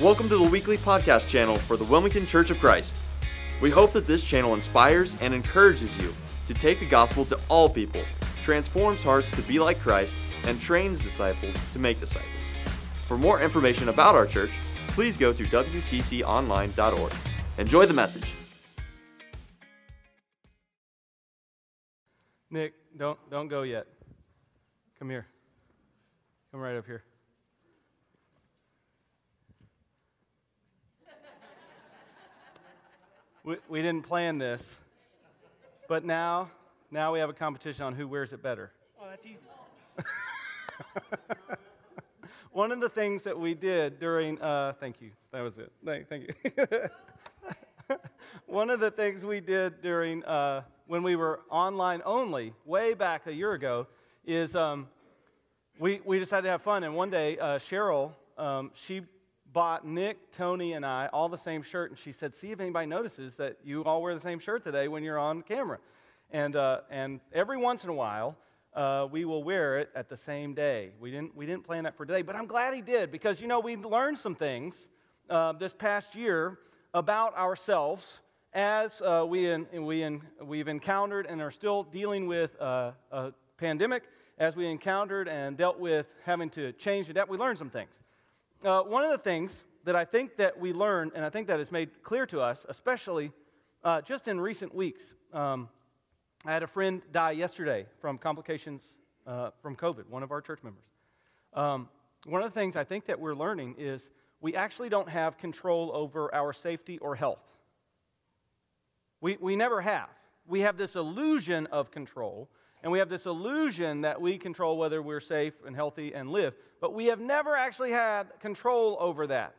Welcome to the weekly podcast channel for the Wilmington Church of Christ. We hope that this channel inspires and encourages you to take the gospel to all people, transforms hearts to be like Christ, and trains disciples to make disciples. For more information about our church, please go to wcconline.org. Enjoy the message. Nick, don't don't go yet. Come here. Come right up here. We, we didn't plan this, but now now we have a competition on who wears it better. Oh, that's easy. One of the things that we did during, uh, thank you, that was it. Thank, thank you. One of the things we did during uh, when we were online only, way back a year ago, is um, we, we decided to have fun. And one day, uh, Cheryl, um, she bought Nick, Tony, and I all the same shirt, and she said, "See if anybody notices that you all wear the same shirt today when you're on camera." And uh, and every once in a while, uh, we will wear it at the same day. We didn't we didn't plan that for today, but I'm glad he did because you know we learned some things uh, this past year about ourselves as uh, we in, we in, we've encountered and are still dealing with uh, a pandemic. As we encountered and dealt with having to change the debt, we learned some things uh, one of the things that I think that we learn, and I think that is made clear to us, especially uh, just in recent weeks. Um, I had a friend die yesterday from complications uh, from COVID, one of our church members. Um, one of the things I think that we're learning is we actually don't have control over our safety or health. We, we never have. We have this illusion of control, and we have this illusion that we control whether we're safe and healthy and live, but we have never actually had control over that.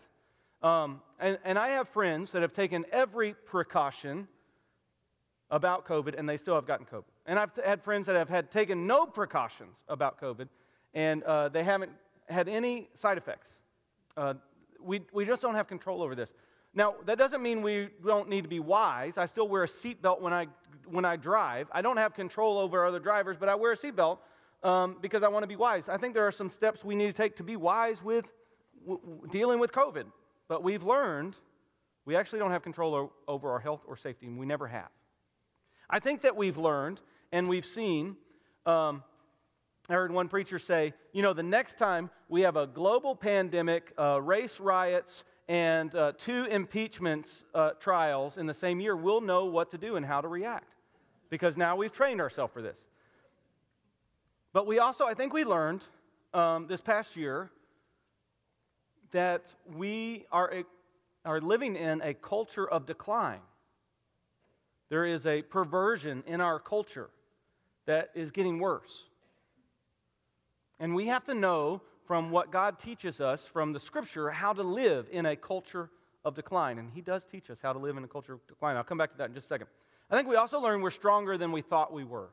Um, and, and I have friends that have taken every precaution about COVID and they still have gotten COVID. And I've had friends that have had taken no precautions about COVID and uh, they haven't had any side effects. Uh, we, we just don't have control over this. Now, that doesn't mean we don't need to be wise. I still wear a seatbelt when I, when I drive. I don't have control over other drivers, but I wear a seatbelt um, because I want to be wise. I think there are some steps we need to take to be wise with w- dealing with COVID. But we've learned we actually don't have control o- over our health or safety, and we never have. I think that we've learned and we've seen. Um, I heard one preacher say, you know, the next time we have a global pandemic, uh, race riots, and uh, two impeachments uh, trials in the same year, we'll know what to do and how to react because now we've trained ourselves for this. But we also, I think we learned um, this past year that we are, a, are living in a culture of decline. There is a perversion in our culture that is getting worse. And we have to know from what God teaches us from the scripture how to live in a culture of decline. And He does teach us how to live in a culture of decline. I'll come back to that in just a second. I think we also learned we're stronger than we thought we were.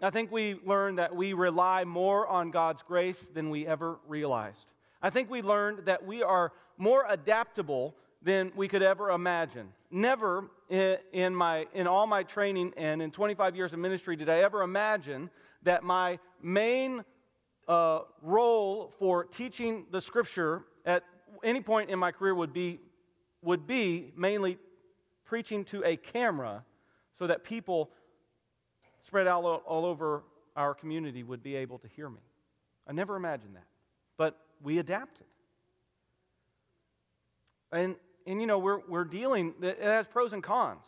I think we learned that we rely more on God's grace than we ever realized. I think we learned that we are more adaptable than we could ever imagine. Never in, my, in all my training and in 25 years of ministry did I ever imagine that my main uh, role for teaching the scripture at any point in my career would be, would be mainly preaching to a camera so that people spread out all, all over our community would be able to hear me. I never imagined that. But we adapted. And, and you know, we're, we're dealing, it has pros and cons.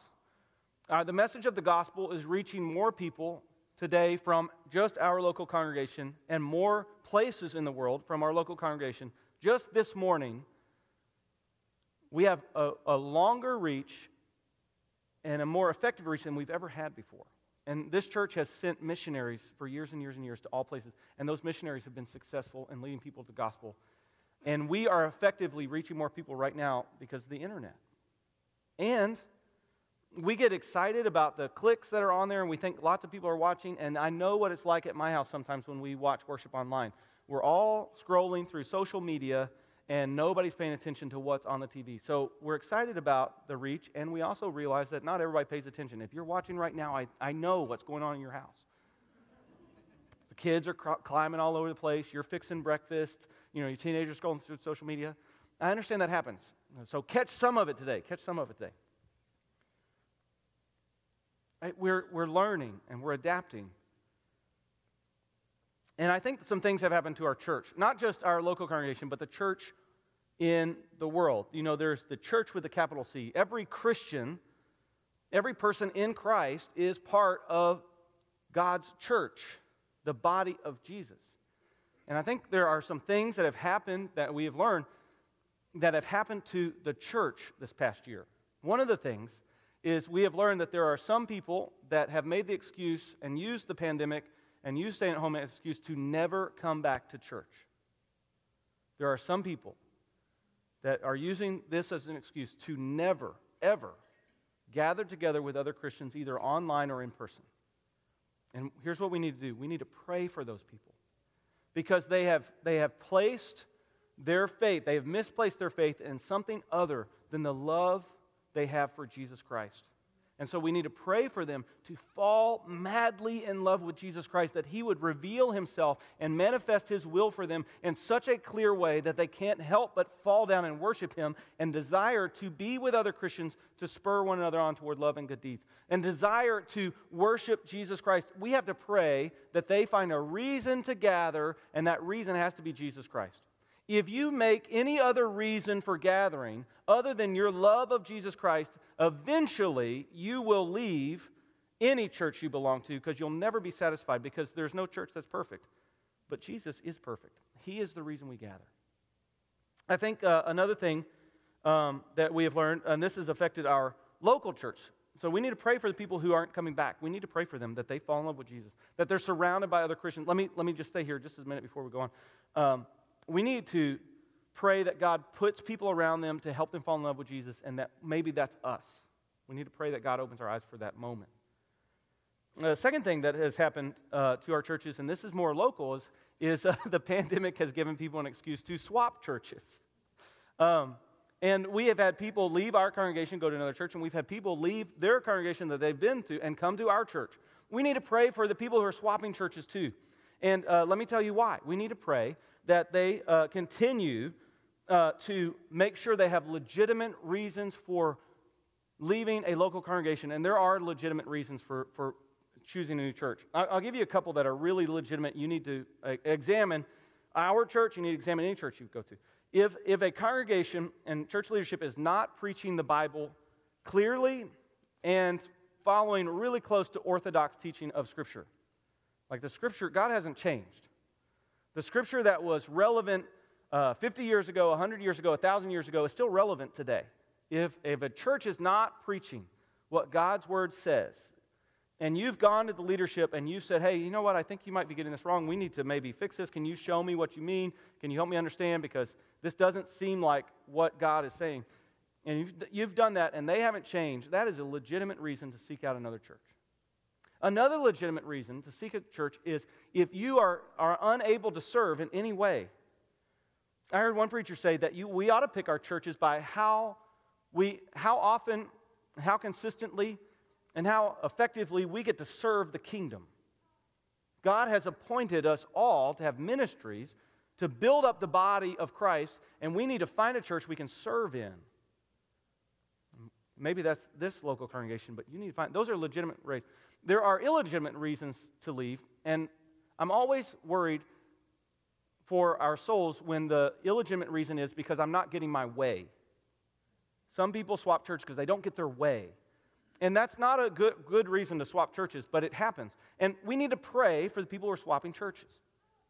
Uh, the message of the gospel is reaching more people today from just our local congregation and more places in the world from our local congregation. Just this morning, we have a, a longer reach and a more effective reach than we've ever had before. And this church has sent missionaries for years and years and years to all places, and those missionaries have been successful in leading people to the gospel. And we are effectively reaching more people right now because of the internet. And we get excited about the clicks that are on there and we think lots of people are watching. And I know what it's like at my house sometimes when we watch worship online. We're all scrolling through social media and nobody's paying attention to what's on the TV. So we're excited about the reach and we also realize that not everybody pays attention. If you're watching right now, I, I know what's going on in your house. The kids are cr- climbing all over the place. You're fixing breakfast. You know, your teenagers scrolling through social media. I understand that happens. So catch some of it today. Catch some of it today. We're, we're learning and we're adapting. And I think some things have happened to our church, not just our local congregation, but the church in the world. You know, there's the church with a capital C. Every Christian, every person in Christ is part of God's church, the body of Jesus. And I think there are some things that have happened that we have learned that have happened to the church this past year. One of the things is we have learned that there are some people that have made the excuse and used the pandemic and you staying at home as an excuse to never come back to church. There are some people that are using this as an excuse to never, ever gather together with other Christians, either online or in person. And here's what we need to do we need to pray for those people because they have, they have placed their faith, they have misplaced their faith in something other than the love they have for Jesus Christ. And so we need to pray for them to fall madly in love with Jesus Christ, that He would reveal Himself and manifest His will for them in such a clear way that they can't help but fall down and worship Him and desire to be with other Christians to spur one another on toward love and good deeds, and desire to worship Jesus Christ. We have to pray that they find a reason to gather, and that reason has to be Jesus Christ. If you make any other reason for gathering other than your love of Jesus Christ, eventually you will leave any church you belong to because you'll never be satisfied because there's no church that's perfect. But Jesus is perfect. He is the reason we gather. I think uh, another thing um, that we have learned, and this has affected our local church. So we need to pray for the people who aren't coming back. We need to pray for them that they fall in love with Jesus, that they're surrounded by other Christians. Let me, let me just stay here just a minute before we go on. Um, we need to pray that God puts people around them to help them fall in love with Jesus, and that maybe that's us. We need to pray that God opens our eyes for that moment. The second thing that has happened uh, to our churches, and this is more local, is, is uh, the pandemic has given people an excuse to swap churches. Um, and we have had people leave our congregation, go to another church, and we've had people leave their congregation that they've been to and come to our church. We need to pray for the people who are swapping churches too. And uh, let me tell you why. We need to pray that they uh, continue uh, to make sure they have legitimate reasons for leaving a local congregation. And there are legitimate reasons for, for choosing a new church. I'll give you a couple that are really legitimate. You need to uh, examine our church, you need to examine any church you go to. If, if a congregation and church leadership is not preaching the Bible clearly and following really close to orthodox teaching of Scripture, like the Scripture, God hasn't changed. The scripture that was relevant uh, 50 years ago, 100 years ago, 1,000 years ago is still relevant today. If, if a church is not preaching what God's word says, and you've gone to the leadership and you said, hey, you know what, I think you might be getting this wrong. We need to maybe fix this. Can you show me what you mean? Can you help me understand? Because this doesn't seem like what God is saying. And you've, you've done that and they haven't changed. That is a legitimate reason to seek out another church. Another legitimate reason to seek a church is if you are, are unable to serve in any way. I heard one preacher say that you, we ought to pick our churches by how, we, how often, how consistently, and how effectively we get to serve the kingdom. God has appointed us all to have ministries to build up the body of Christ, and we need to find a church we can serve in. Maybe that's this local congregation, but you need to find those are legitimate ways there are illegitimate reasons to leave, and I'm always worried for our souls when the illegitimate reason is because I'm not getting my way. Some people swap church because they don't get their way. And that's not a good, good reason to swap churches, but it happens. And we need to pray for the people who are swapping churches.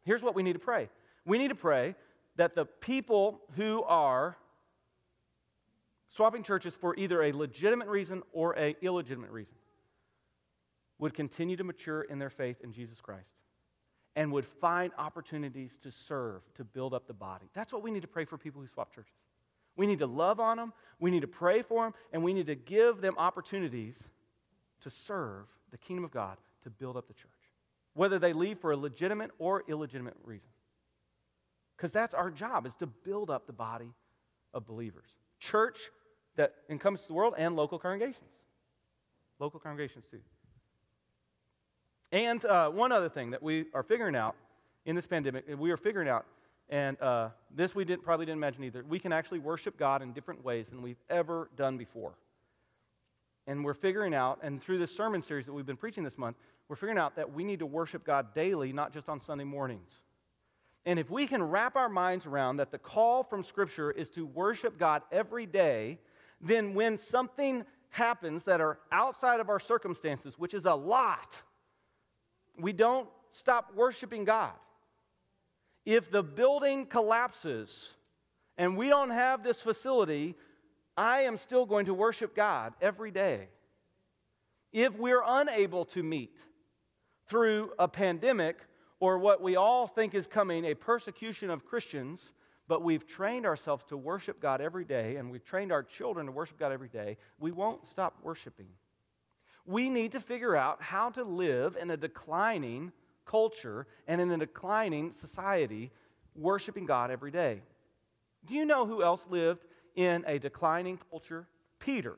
Here's what we need to pray we need to pray that the people who are swapping churches for either a legitimate reason or a illegitimate reason would continue to mature in their faith in Jesus Christ and would find opportunities to serve, to build up the body. That's what we need to pray for people who swap churches. We need to love on them, we need to pray for them, and we need to give them opportunities to serve the kingdom of God to build up the church, whether they leave for a legitimate or illegitimate reason. Because that's our job, is to build up the body of believers. Church that encompasses the world and local congregations. Local congregations, too. And uh, one other thing that we are figuring out in this pandemic, we are figuring out and uh, this we didn't, probably didn't imagine either. We can actually worship God in different ways than we've ever done before. And we're figuring out, and through this sermon series that we've been preaching this month, we're figuring out that we need to worship God daily, not just on Sunday mornings. And if we can wrap our minds around that the call from Scripture is to worship God every day, then when something happens that are outside of our circumstances, which is a lot, we don't stop worshiping God. If the building collapses and we don't have this facility, I am still going to worship God every day. If we're unable to meet through a pandemic or what we all think is coming, a persecution of Christians, but we've trained ourselves to worship God every day and we've trained our children to worship God every day, we won't stop worshiping. We need to figure out how to live in a declining culture and in a declining society, worshiping God every day. Do you know who else lived in a declining culture? Peter,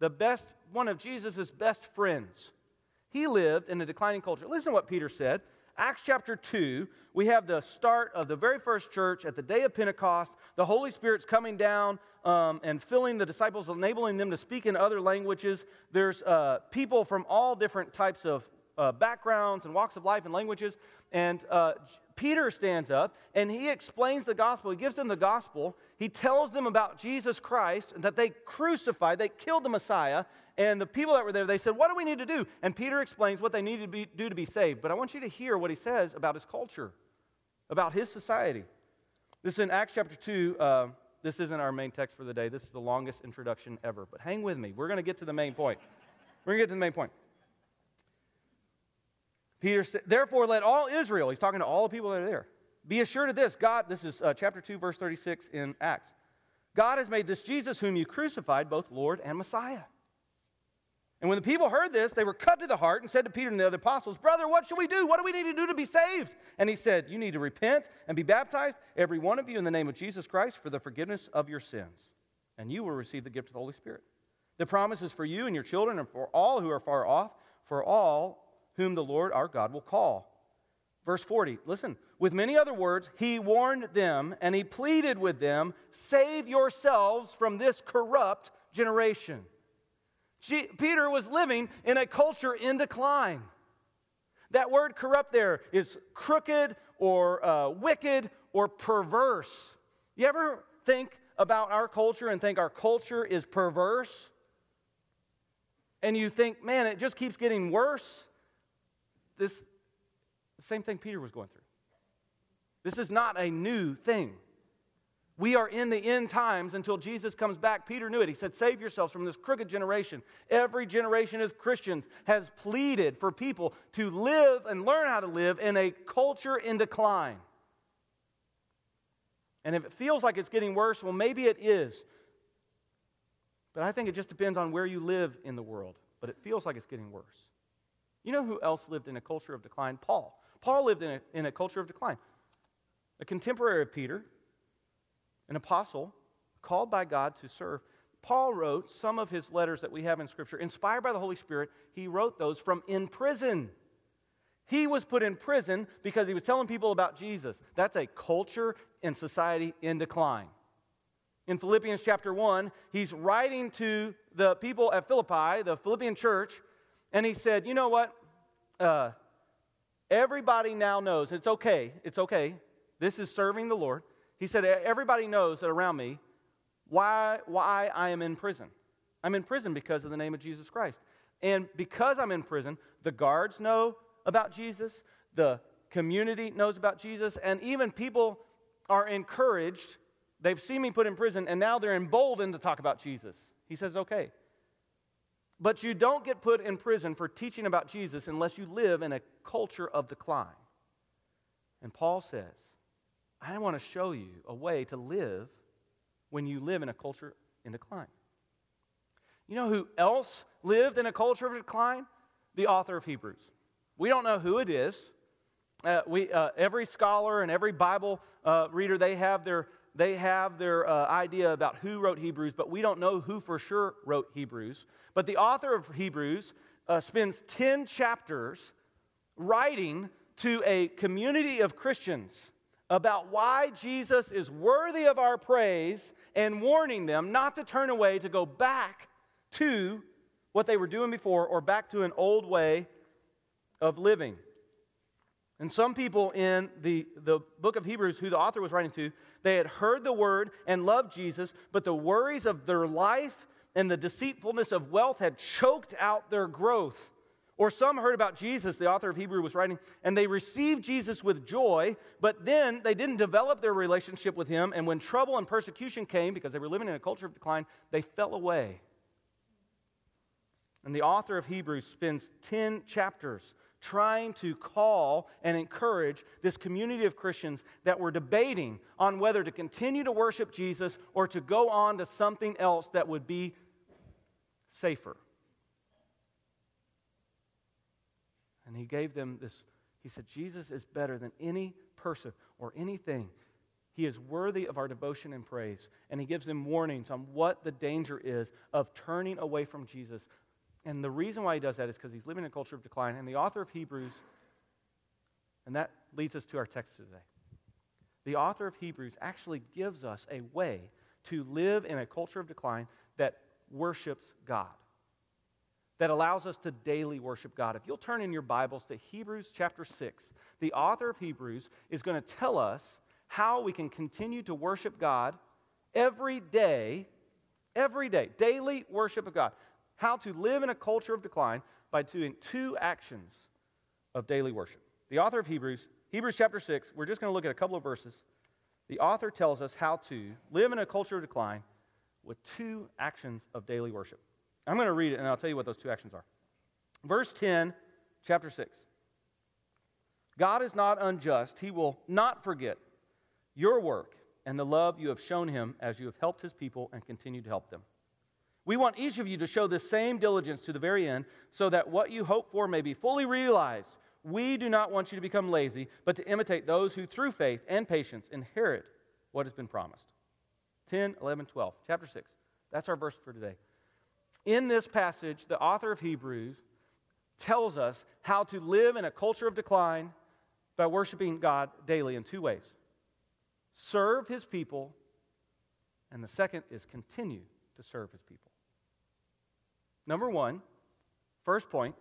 the best, one of Jesus' best friends. He lived in a declining culture. Listen to what Peter said. Acts chapter 2, we have the start of the very first church at the day of Pentecost. The Holy Spirit's coming down um, and filling the disciples, enabling them to speak in other languages. There's uh, people from all different types of uh, backgrounds and walks of life and languages. And uh, Peter stands up and he explains the gospel. He gives them the gospel. He tells them about Jesus Christ, that they crucified, they killed the Messiah. And the people that were there, they said, What do we need to do? And Peter explains what they need to be, do to be saved. But I want you to hear what he says about his culture, about his society. This is in Acts chapter 2. Uh, this isn't our main text for the day. This is the longest introduction ever. But hang with me. We're going to get to the main point. We're going to get to the main point. Peter said, Therefore, let all Israel, he's talking to all the people that are there, be assured of this God, this is uh, chapter 2, verse 36 in Acts. God has made this Jesus, whom you crucified, both Lord and Messiah. And when the people heard this, they were cut to the heart and said to Peter and the other apostles, Brother, what shall we do? What do we need to do to be saved? And he said, You need to repent and be baptized, every one of you, in the name of Jesus Christ, for the forgiveness of your sins. And you will receive the gift of the Holy Spirit. The promise is for you and your children and for all who are far off, for all whom the Lord our God will call. Verse 40, listen, with many other words, he warned them and he pleaded with them, save yourselves from this corrupt generation. Peter was living in a culture in decline. That word corrupt there is crooked or uh, wicked or perverse. You ever think about our culture and think our culture is perverse? And you think, man, it just keeps getting worse? This the same thing Peter was going through. This is not a new thing. We are in the end times until Jesus comes back. Peter knew it. He said, Save yourselves from this crooked generation. Every generation of Christians has pleaded for people to live and learn how to live in a culture in decline. And if it feels like it's getting worse, well, maybe it is. But I think it just depends on where you live in the world. But it feels like it's getting worse. You know who else lived in a culture of decline? Paul. Paul lived in a, in a culture of decline. A contemporary of Peter, an apostle called by God to serve. Paul wrote some of his letters that we have in Scripture, inspired by the Holy Spirit. He wrote those from in prison. He was put in prison because he was telling people about Jesus. That's a culture and society in decline. In Philippians chapter 1, he's writing to the people at Philippi, the Philippian church, and he said, You know what? Uh, everybody now knows it's okay. It's okay. This is serving the Lord. He said, Everybody knows that around me why, why I am in prison. I'm in prison because of the name of Jesus Christ. And because I'm in prison, the guards know about Jesus, the community knows about Jesus, and even people are encouraged. They've seen me put in prison, and now they're emboldened to talk about Jesus. He says, Okay. But you don't get put in prison for teaching about Jesus unless you live in a culture of decline. And Paul says, I want to show you a way to live when you live in a culture in decline. You know who else lived in a culture of decline? The author of Hebrews. We don't know who it is. Uh, we, uh, every scholar and every Bible uh, reader, they have their they have their uh, idea about who wrote Hebrews, but we don't know who for sure wrote Hebrews. But the author of Hebrews uh, spends 10 chapters writing to a community of Christians about why Jesus is worthy of our praise and warning them not to turn away to go back to what they were doing before or back to an old way of living. And some people in the, the book of Hebrews, who the author was writing to, they had heard the word and loved Jesus, but the worries of their life and the deceitfulness of wealth had choked out their growth. Or some heard about Jesus, the author of Hebrew was writing, and they received Jesus with joy, but then they didn't develop their relationship with him. And when trouble and persecution came, because they were living in a culture of decline, they fell away. And the author of Hebrews spends 10 chapters trying to call and encourage this community of Christians that were debating on whether to continue to worship Jesus or to go on to something else that would be safer. And he gave them this, he said, Jesus is better than any person or anything. He is worthy of our devotion and praise. And he gives them warnings on what the danger is of turning away from Jesus. And the reason why he does that is because he's living in a culture of decline. And the author of Hebrews, and that leads us to our text today. The author of Hebrews actually gives us a way to live in a culture of decline that worships God that allows us to daily worship God. If you'll turn in your Bibles to Hebrews chapter 6, the author of Hebrews is going to tell us how we can continue to worship God every day, every day, daily worship of God. How to live in a culture of decline by doing two actions of daily worship. The author of Hebrews, Hebrews chapter 6, we're just going to look at a couple of verses. The author tells us how to live in a culture of decline with two actions of daily worship. I'm going to read it and I'll tell you what those two actions are. Verse 10, chapter 6. God is not unjust. He will not forget your work and the love you have shown him as you have helped his people and continue to help them. We want each of you to show the same diligence to the very end so that what you hope for may be fully realized. We do not want you to become lazy, but to imitate those who through faith and patience inherit what has been promised. 10, 11, 12, chapter 6. That's our verse for today in this passage, the author of Hebrews tells us how to live in a culture of decline by worshiping God daily in two ways serve his people, and the second is continue to serve his people. Number one, first point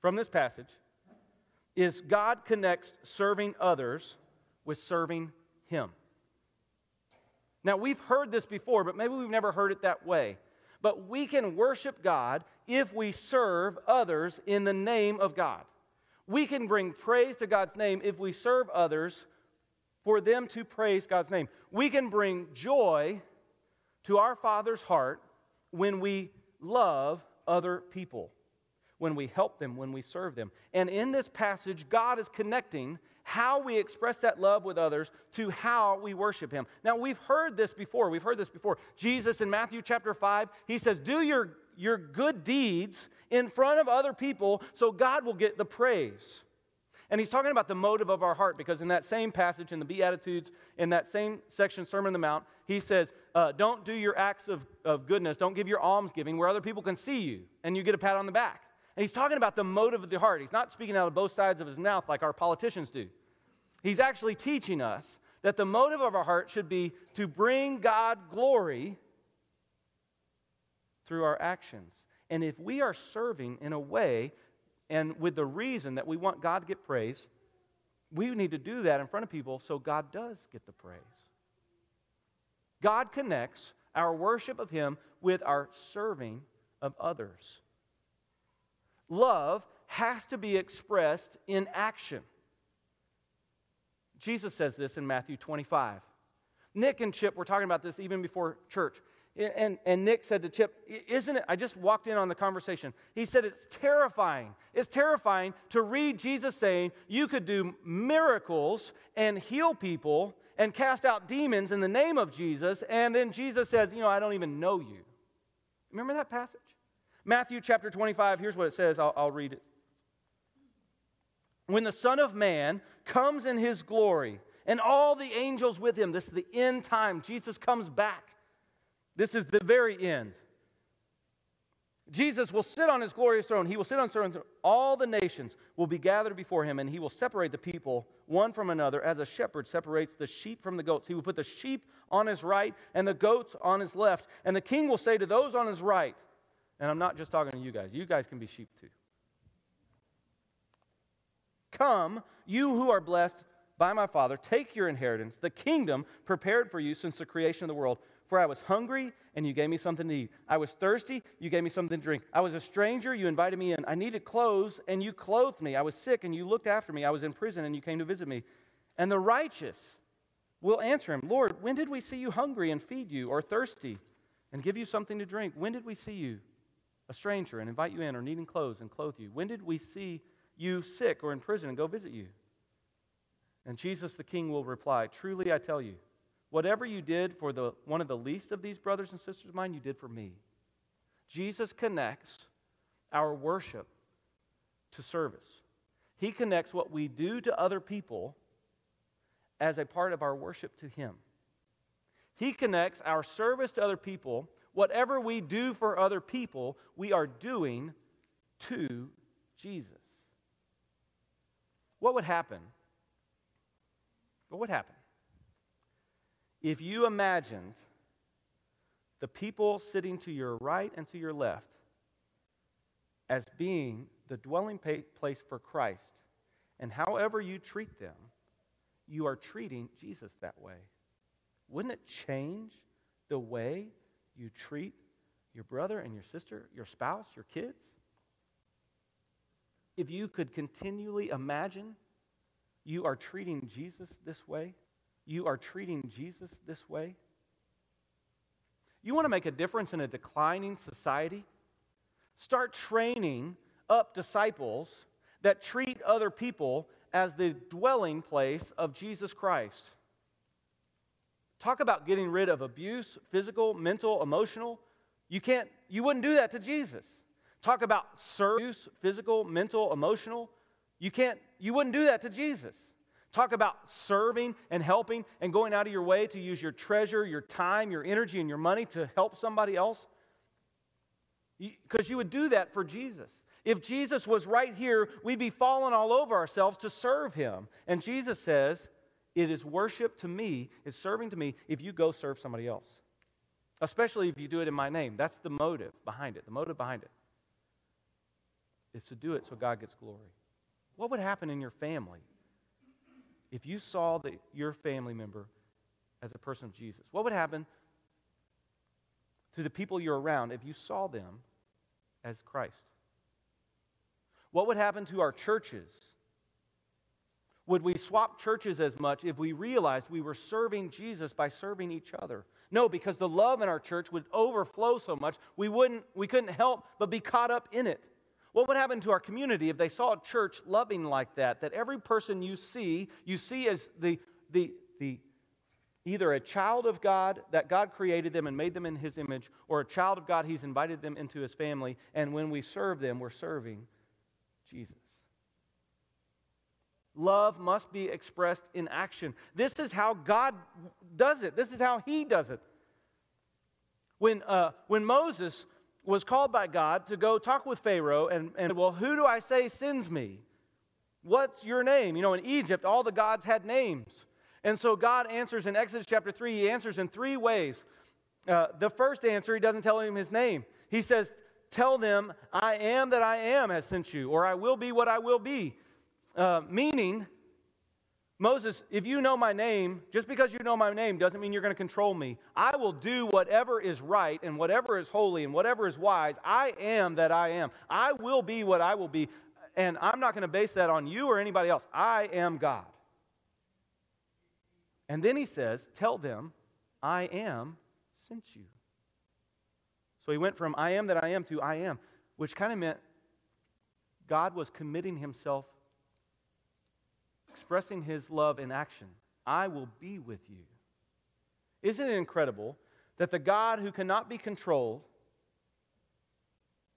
from this passage is God connects serving others with serving him. Now, we've heard this before, but maybe we've never heard it that way. But we can worship God if we serve others in the name of God. We can bring praise to God's name if we serve others for them to praise God's name. We can bring joy to our Father's heart when we love other people, when we help them, when we serve them. And in this passage, God is connecting how we express that love with others to how we worship him. Now, we've heard this before. We've heard this before. Jesus in Matthew chapter 5, he says, Do your, your good deeds in front of other people so God will get the praise. And he's talking about the motive of our heart because in that same passage in the Beatitudes, in that same section, Sermon on the Mount, he says, uh, Don't do your acts of, of goodness, don't give your almsgiving where other people can see you and you get a pat on the back. And he's talking about the motive of the heart. He's not speaking out of both sides of his mouth like our politicians do. He's actually teaching us that the motive of our heart should be to bring God glory through our actions. And if we are serving in a way and with the reason that we want God to get praise, we need to do that in front of people so God does get the praise. God connects our worship of Him with our serving of others. Love has to be expressed in action. Jesus says this in Matthew 25. Nick and Chip were talking about this even before church. And, and Nick said to Chip, Isn't it? I just walked in on the conversation. He said, It's terrifying. It's terrifying to read Jesus saying you could do miracles and heal people and cast out demons in the name of Jesus. And then Jesus says, You know, I don't even know you. Remember that passage? Matthew chapter 25, here's what it says. I'll, I'll read it. When the Son of Man comes in his glory and all the angels with him, this is the end time. Jesus comes back. This is the very end. Jesus will sit on his glorious throne. He will sit on his throne. All the nations will be gathered before him, and he will separate the people one from another as a shepherd separates the sheep from the goats. He will put the sheep on his right and the goats on his left. And the king will say to those on his right, and I'm not just talking to you guys, you guys can be sheep too. Come, you who are blessed by my Father, take your inheritance, the kingdom prepared for you since the creation of the world. For I was hungry, and you gave me something to eat. I was thirsty, you gave me something to drink. I was a stranger, you invited me in. I needed clothes, and you clothed me. I was sick, and you looked after me. I was in prison, and you came to visit me. And the righteous will answer him, Lord, when did we see you hungry and feed you, or thirsty and give you something to drink? When did we see you a stranger and invite you in, or needing clothes and clothe you? When did we see you sick or in prison and go visit you? And Jesus the King will reply, Truly I tell you, Whatever you did for the, one of the least of these brothers and sisters of mine, you did for me. Jesus connects our worship to service. He connects what we do to other people as a part of our worship to Him. He connects our service to other people. Whatever we do for other people, we are doing to Jesus. What would happen? What would happen if you imagined the people sitting to your right and to your left as being the dwelling place for Christ, and however you treat them, you are treating Jesus that way. Wouldn't it change the way you treat your brother and your sister, your spouse, your kids? If you could continually imagine you are treating Jesus this way, you are treating Jesus this way? You want to make a difference in a declining society? Start training up disciples that treat other people as the dwelling place of Jesus Christ. Talk about getting rid of abuse, physical, mental, emotional. You can't you wouldn't do that to Jesus. Talk about service, physical, mental, emotional. You can't you wouldn't do that to Jesus. Talk about serving and helping and going out of your way to use your treasure, your time, your energy, and your money to help somebody else. Because you would do that for Jesus. If Jesus was right here, we'd be falling all over ourselves to serve him. And Jesus says, It is worship to me, is serving to me if you go serve somebody else. Especially if you do it in my name. That's the motive behind it. The motive behind it is to do it so God gets glory. What would happen in your family if you saw your family member as a person of Jesus? What would happen to the people you're around if you saw them as Christ? What would happen to our churches? Would we swap churches as much if we realized we were serving Jesus by serving each other? No, because the love in our church would overflow so much, we, wouldn't, we couldn't help but be caught up in it. What would happen to our community if they saw a church loving like that? That every person you see, you see as the, the, the, either a child of God, that God created them and made them in His image, or a child of God, He's invited them into His family. And when we serve them, we're serving Jesus. Love must be expressed in action. This is how God does it, this is how He does it. When, uh, when Moses was called by God to go talk with Pharaoh and, and, well, who do I say sends me? What's your name? You know, in Egypt, all the gods had names. And so God answers in Exodus chapter 3, he answers in three ways. Uh, the first answer, he doesn't tell him his name. He says, Tell them, I am that I am has sent you, or I will be what I will be. Uh, meaning, Moses, if you know my name, just because you know my name doesn't mean you're going to control me. I will do whatever is right and whatever is holy and whatever is wise. I am that I am. I will be what I will be. And I'm not going to base that on you or anybody else. I am God. And then he says, Tell them, I am sent you. So he went from I am that I am to I am, which kind of meant God was committing himself expressing his love in action. I will be with you. Isn't it incredible that the God who cannot be controlled,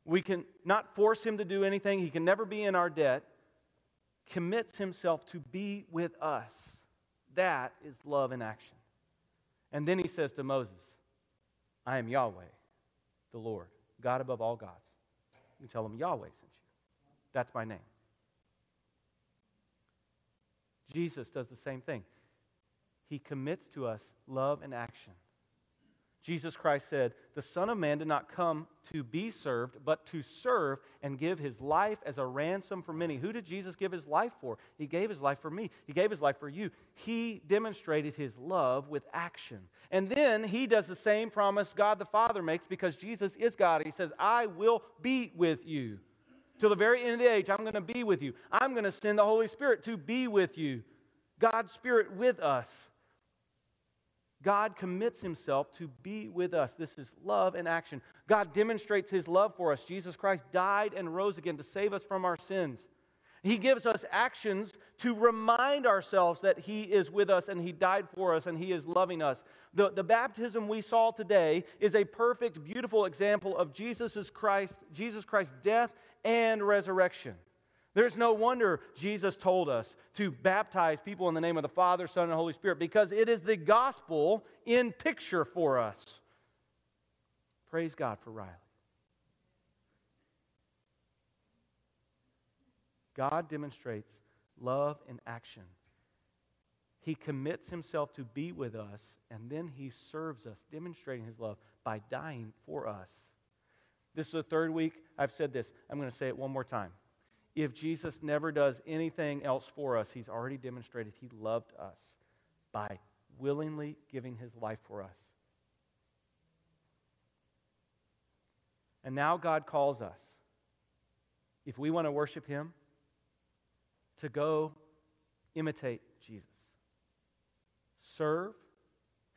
we can not force him to do anything, he can never be in our debt, commits himself to be with us. That is love in action. And then he says to Moses, I am Yahweh, the Lord, God above all gods. You tell him, Yahweh sent you. That's my name. Jesus does the same thing. He commits to us love and action. Jesus Christ said, The Son of Man did not come to be served, but to serve and give his life as a ransom for many. Who did Jesus give his life for? He gave his life for me. He gave his life for you. He demonstrated his love with action. And then he does the same promise God the Father makes because Jesus is God. He says, I will be with you. Till the very end of the age, I'm going to be with you. I'm going to send the Holy Spirit to be with you. God's Spirit with us. God commits himself to be with us. This is love in action. God demonstrates his love for us. Jesus Christ died and rose again to save us from our sins. He gives us actions to remind ourselves that He is with us and He died for us and He is loving us. The, the baptism we saw today is a perfect, beautiful example of Jesus Christ, Jesus Christ's death and resurrection. There's no wonder Jesus told us to baptize people in the name of the Father, Son, and Holy Spirit because it is the gospel in picture for us. Praise God for Riley. God demonstrates love in action. He commits himself to be with us, and then he serves us, demonstrating his love by dying for us. This is the third week I've said this. I'm going to say it one more time. If Jesus never does anything else for us, he's already demonstrated he loved us by willingly giving his life for us. And now God calls us, if we want to worship him, to go imitate Jesus. Serve,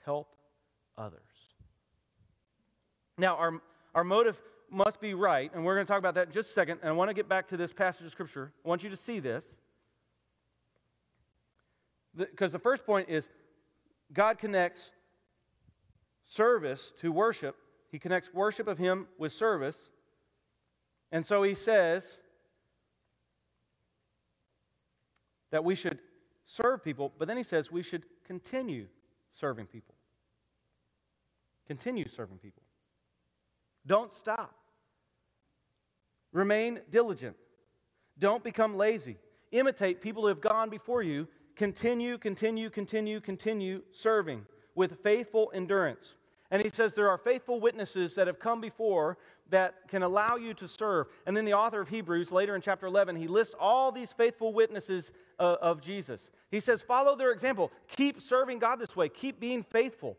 help others. Now, our, our motive must be right, and we're going to talk about that in just a second. And I want to get back to this passage of Scripture. I want you to see this. Because the, the first point is God connects service to worship, He connects worship of Him with service. And so He says that we should serve people, but then He says we should continue serving people. Continue serving people. Don't stop. Remain diligent. Don't become lazy. Imitate people who have gone before you. Continue, continue, continue, continue serving with faithful endurance. And he says there are faithful witnesses that have come before that can allow you to serve. And then the author of Hebrews, later in chapter 11, he lists all these faithful witnesses uh, of Jesus. He says, follow their example. Keep serving God this way. Keep being faithful.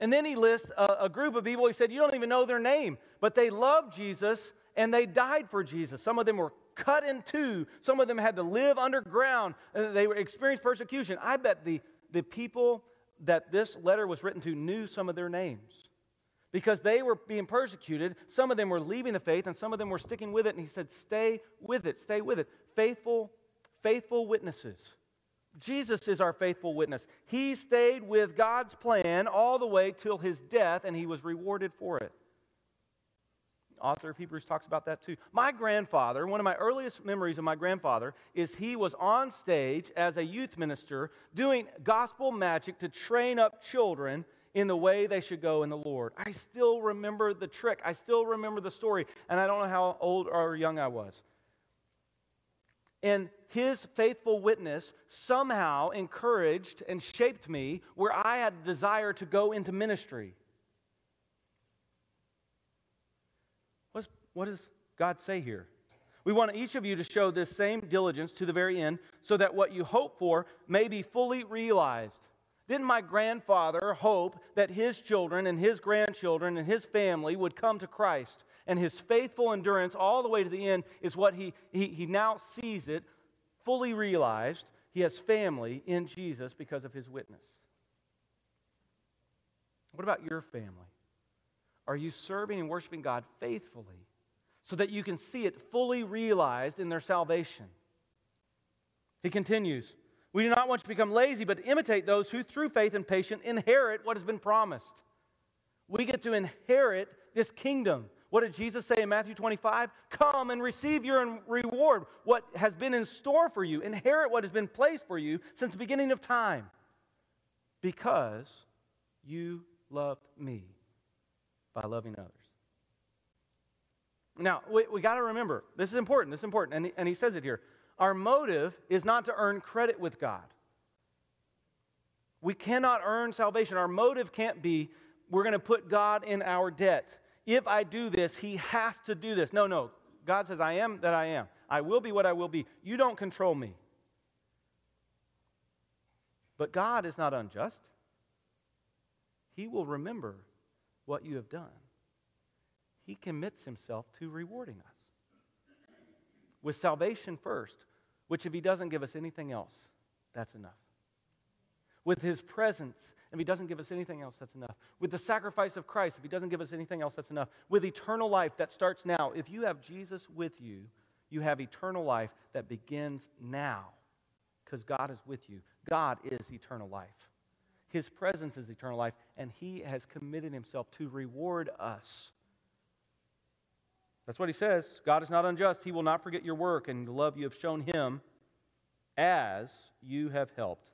And then he lists a, a group of people. He said, you don't even know their name, but they love Jesus and they died for Jesus. Some of them were cut in two. Some of them had to live underground. And they experienced persecution. I bet the, the people that this letter was written to knew some of their names because they were being persecuted. Some of them were leaving the faith, and some of them were sticking with it. And he said, Stay with it, stay with it. Faithful, faithful witnesses. Jesus is our faithful witness. He stayed with God's plan all the way till his death, and he was rewarded for it author of Hebrews talks about that too. My grandfather, one of my earliest memories of my grandfather, is he was on stage as a youth minister doing gospel magic to train up children in the way they should go in the Lord. I still remember the trick. I still remember the story, and I don't know how old or young I was. And his faithful witness somehow encouraged and shaped me where I had a desire to go into ministry. What does God say here? We want each of you to show this same diligence to the very end so that what you hope for may be fully realized. Didn't my grandfather hope that his children and his grandchildren and his family would come to Christ? And his faithful endurance all the way to the end is what he, he, he now sees it fully realized. He has family in Jesus because of his witness. What about your family? Are you serving and worshiping God faithfully? So that you can see it fully realized in their salvation. He continues, We do not want you to become lazy, but to imitate those who, through faith and patience, inherit what has been promised. We get to inherit this kingdom. What did Jesus say in Matthew 25? Come and receive your reward, what has been in store for you. Inherit what has been placed for you since the beginning of time. Because you loved me by loving others. Now, we, we got to remember, this is important, this is important, and and he says it here. Our motive is not to earn credit with God. We cannot earn salvation. Our motive can't be we're going to put God in our debt. If I do this, he has to do this. No, no. God says, I am that I am. I will be what I will be. You don't control me. But God is not unjust. He will remember what you have done. He commits himself to rewarding us. With salvation first, which if he doesn't give us anything else, that's enough. With his presence, if he doesn't give us anything else, that's enough. With the sacrifice of Christ, if he doesn't give us anything else, that's enough. With eternal life that starts now, if you have Jesus with you, you have eternal life that begins now because God is with you. God is eternal life. His presence is eternal life, and He has committed Himself to reward us. That's what He says. God is not unjust. He will not forget your work and the love you have shown Him as you have helped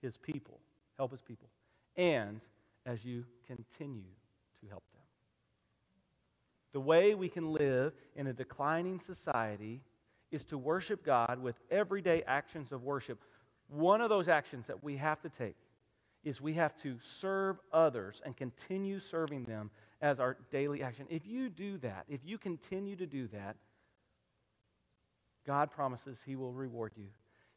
His people. Help His people and as you continue to help them. The way we can live in a declining society is to worship God with everyday actions of worship. One of those actions that we have to take is we have to serve others and continue serving them as our daily action. If you do that, if you continue to do that, God promises He will reward you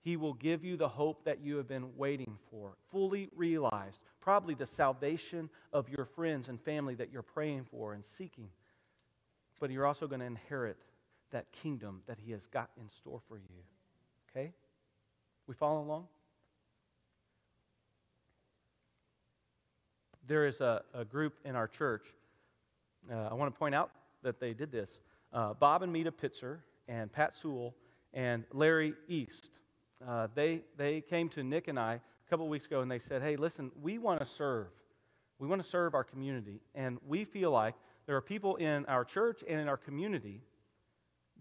he will give you the hope that you have been waiting for, fully realized, probably the salvation of your friends and family that you're praying for and seeking. But you're also going to inherit that kingdom that He has got in store for you. Okay? We follow along? There is a, a group in our church. Uh, I want to point out that they did this. Uh, Bob and Mita Pitzer and Pat Sewell and Larry East uh, they, they came to Nick and I a couple weeks ago and they said, hey, listen, we want to serve. We want to serve our community. And we feel like there are people in our church and in our community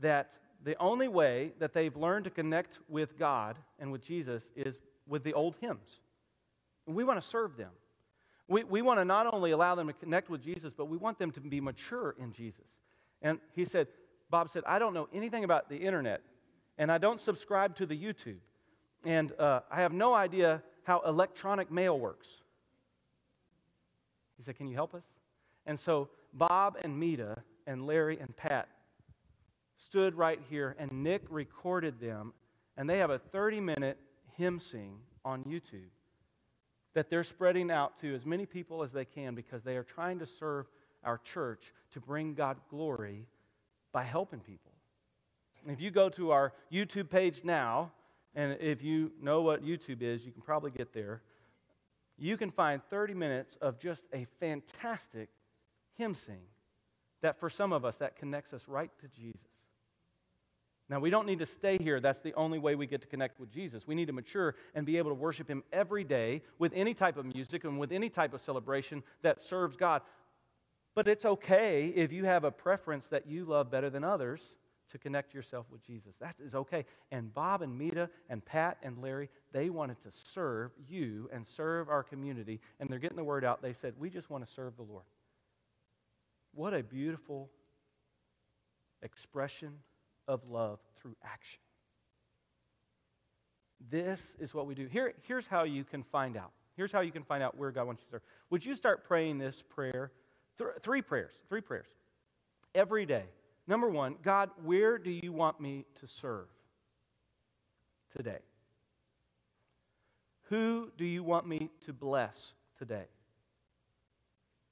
that the only way that they've learned to connect with God and with Jesus is with the old hymns. And we want to serve them. We, we want to not only allow them to connect with Jesus, but we want them to be mature in Jesus. And he said, Bob said, I don't know anything about the internet, and I don't subscribe to the YouTube, and uh, I have no idea how electronic mail works. He said, Can you help us? And so Bob and Mita and Larry and Pat stood right here, and Nick recorded them, and they have a 30 minute hymn sing on YouTube that they're spreading out to as many people as they can because they are trying to serve our church to bring God glory by helping people. If you go to our YouTube page now, and if you know what YouTube is, you can probably get there. You can find 30 minutes of just a fantastic hymn sing that for some of us that connects us right to Jesus. Now, we don't need to stay here. That's the only way we get to connect with Jesus. We need to mature and be able to worship Him every day with any type of music and with any type of celebration that serves God. But it's okay if you have a preference that you love better than others to connect yourself with Jesus. That is okay. And Bob and Mita and Pat and Larry, they wanted to serve you and serve our community. And they're getting the word out. They said, We just want to serve the Lord. What a beautiful expression of love through action. This is what we do. Here, here's how you can find out. Here's how you can find out where God wants you to serve. Would you start praying this prayer? Th- three prayers, three prayers every day Number one, God, where do you want me to serve today? Who do you want me to bless today?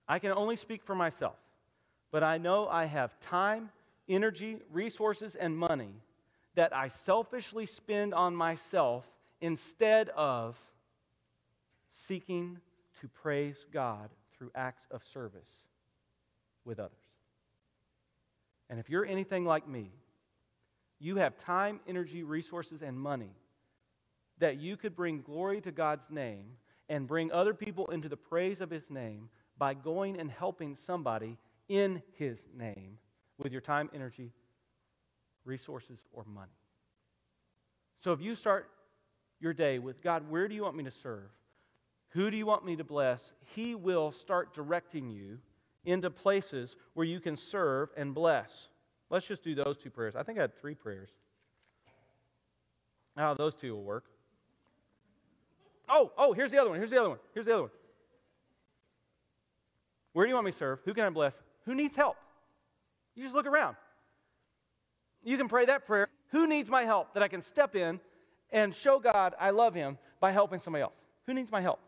I can only speak for myself, but I know I have time, energy, resources, and money that I selfishly spend on myself instead of seeking to praise God through acts of service with others. And if you're anything like me, you have time, energy, resources, and money that you could bring glory to God's name and bring other people into the praise of His name by going and helping somebody in His name with your time, energy, resources, or money. So if you start your day with God, where do you want me to serve? Who do you want me to bless? He will start directing you into places where you can serve and bless. Let's just do those two prayers. I think I had three prayers. Now, those two will work. Oh, oh, here's the other one. Here's the other one. Here's the other one. Where do you want me to serve? Who can I bless? Who needs help? You just look around. You can pray that prayer. Who needs my help that I can step in and show God I love him by helping somebody else? Who needs my help?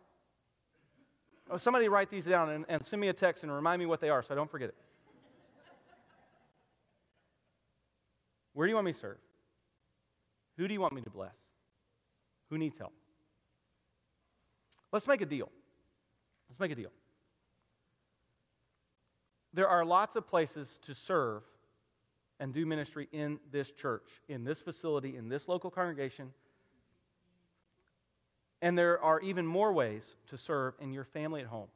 Oh, somebody write these down and, and send me a text and remind me what they are so I don't forget it. Where do you want me to serve? Who do you want me to bless? Who needs help? Let's make a deal. Let's make a deal. There are lots of places to serve and do ministry in this church, in this facility, in this local congregation. And there are even more ways to serve in your family at home.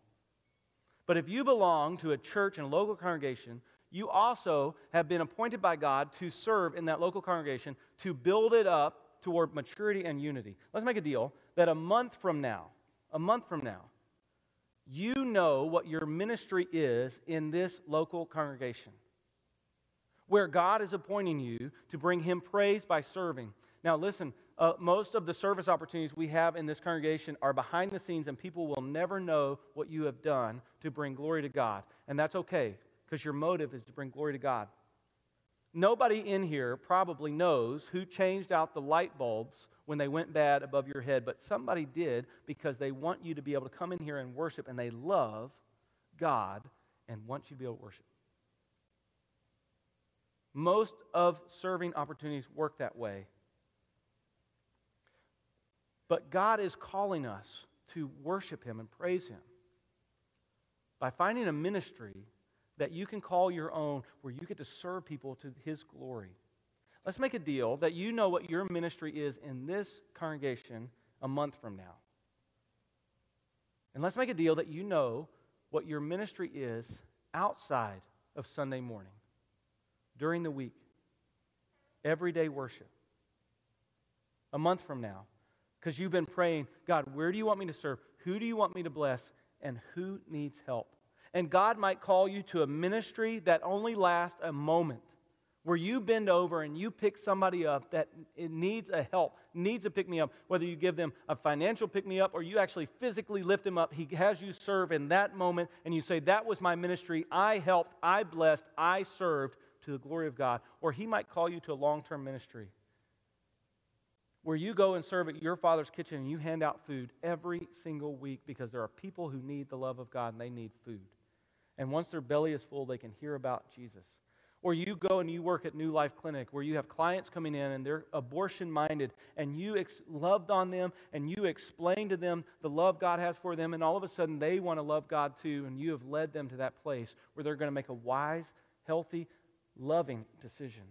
But if you belong to a church and a local congregation, you also have been appointed by God to serve in that local congregation to build it up toward maturity and unity. Let's make a deal that a month from now, a month from now, you know what your ministry is in this local congregation where God is appointing you to bring Him praise by serving. Now, listen, uh, most of the service opportunities we have in this congregation are behind the scenes, and people will never know what you have done to bring glory to God. And that's okay, because your motive is to bring glory to God. Nobody in here probably knows who changed out the light bulbs when they went bad above your head, but somebody did because they want you to be able to come in here and worship, and they love God and want you to be able to worship. Most of serving opportunities work that way. But God is calling us to worship Him and praise Him by finding a ministry that you can call your own where you get to serve people to His glory. Let's make a deal that you know what your ministry is in this congregation a month from now. And let's make a deal that you know what your ministry is outside of Sunday morning during the week, everyday worship. A month from now, because you've been praying, God, where do you want me to serve? Who do you want me to bless? And who needs help? And God might call you to a ministry that only lasts a moment, where you bend over and you pick somebody up that needs a help, needs a pick me up, whether you give them a financial pick me up or you actually physically lift them up. He has you serve in that moment, and you say, That was my ministry. I helped, I blessed, I served to the glory of God. Or He might call you to a long term ministry where you go and serve at your father's kitchen and you hand out food every single week because there are people who need the love of God and they need food. And once their belly is full, they can hear about Jesus. Or you go and you work at New Life Clinic where you have clients coming in and they're abortion minded and you ex- loved on them and you explain to them the love God has for them, and all of a sudden they want to love God too, and you have led them to that place where they're going to make a wise, healthy, loving decision.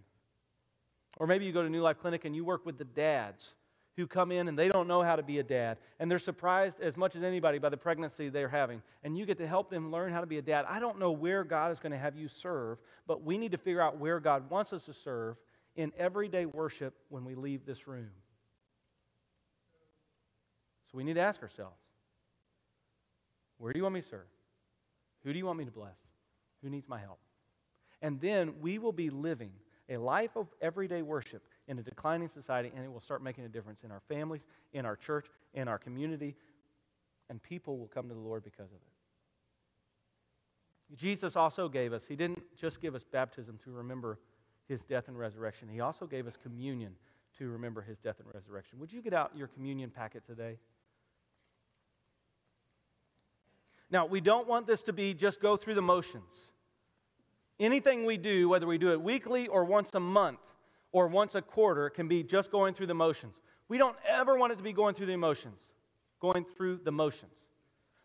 Or maybe you go to New Life Clinic and you work with the dads who come in and they don't know how to be a dad. And they're surprised as much as anybody by the pregnancy they're having. And you get to help them learn how to be a dad. I don't know where God is going to have you serve, but we need to figure out where God wants us to serve in everyday worship when we leave this room. So we need to ask ourselves where do you want me to serve? Who do you want me to bless? Who needs my help? And then we will be living a life of everyday worship in a declining society, and it will start making a difference in our families, in our church, in our community, and people will come to the Lord because of it. Jesus also gave us, He didn't just give us baptism to remember His death and resurrection, He also gave us communion to remember His death and resurrection. Would you get out your communion packet today? Now, we don't want this to be just go through the motions. Anything we do, whether we do it weekly or once a month or once a quarter, can be just going through the motions. We don't ever want it to be going through the emotions, going through the motions.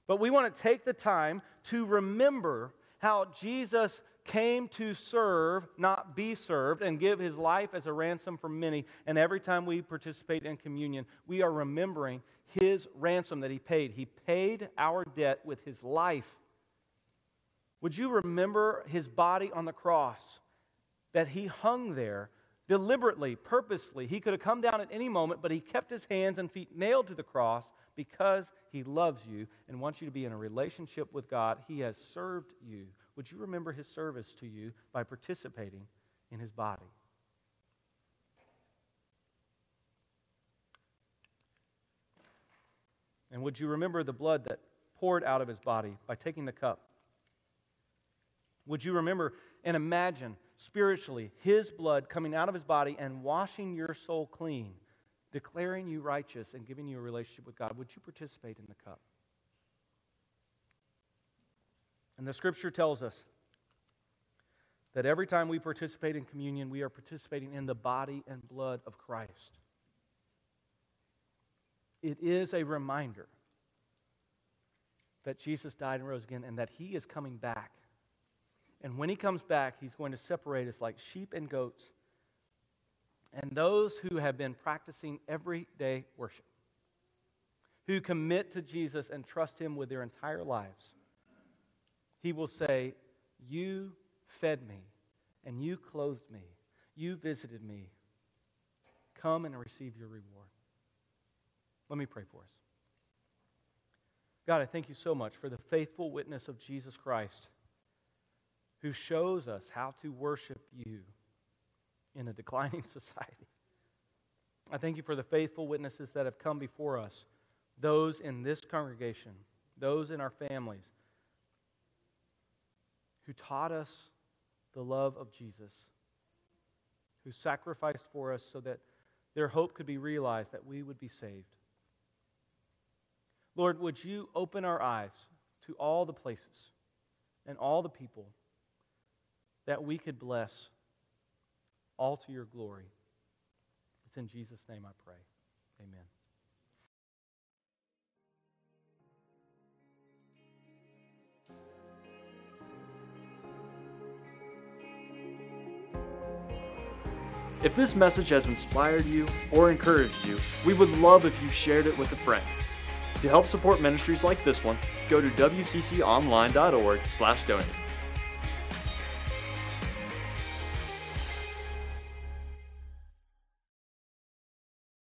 But we want to take the time to remember how Jesus came to serve, not be served, and give his life as a ransom for many. And every time we participate in communion, we are remembering his ransom that he paid. He paid our debt with his life. Would you remember his body on the cross? That he hung there deliberately, purposefully. He could have come down at any moment, but he kept his hands and feet nailed to the cross because he loves you and wants you to be in a relationship with God. He has served you. Would you remember his service to you by participating in his body. And would you remember the blood that poured out of his body by taking the cup? Would you remember and imagine spiritually his blood coming out of his body and washing your soul clean, declaring you righteous and giving you a relationship with God? Would you participate in the cup? And the scripture tells us that every time we participate in communion, we are participating in the body and blood of Christ. It is a reminder that Jesus died and rose again and that he is coming back. And when he comes back, he's going to separate us like sheep and goats. And those who have been practicing everyday worship, who commit to Jesus and trust him with their entire lives, he will say, You fed me and you clothed me. You visited me. Come and receive your reward. Let me pray for us. God, I thank you so much for the faithful witness of Jesus Christ who shows us how to worship you in a declining society. I thank you for the faithful witnesses that have come before us, those in this congregation, those in our families, who taught us the love of Jesus, who sacrificed for us so that their hope could be realized, that we would be saved. Lord, would you open our eyes to all the places and all the people that we could bless, all to your glory. It's in Jesus' name I pray. Amen. If this message has inspired you or encouraged you, we would love if you shared it with a friend. To help support ministries like this one, go to wcconline.org/donate.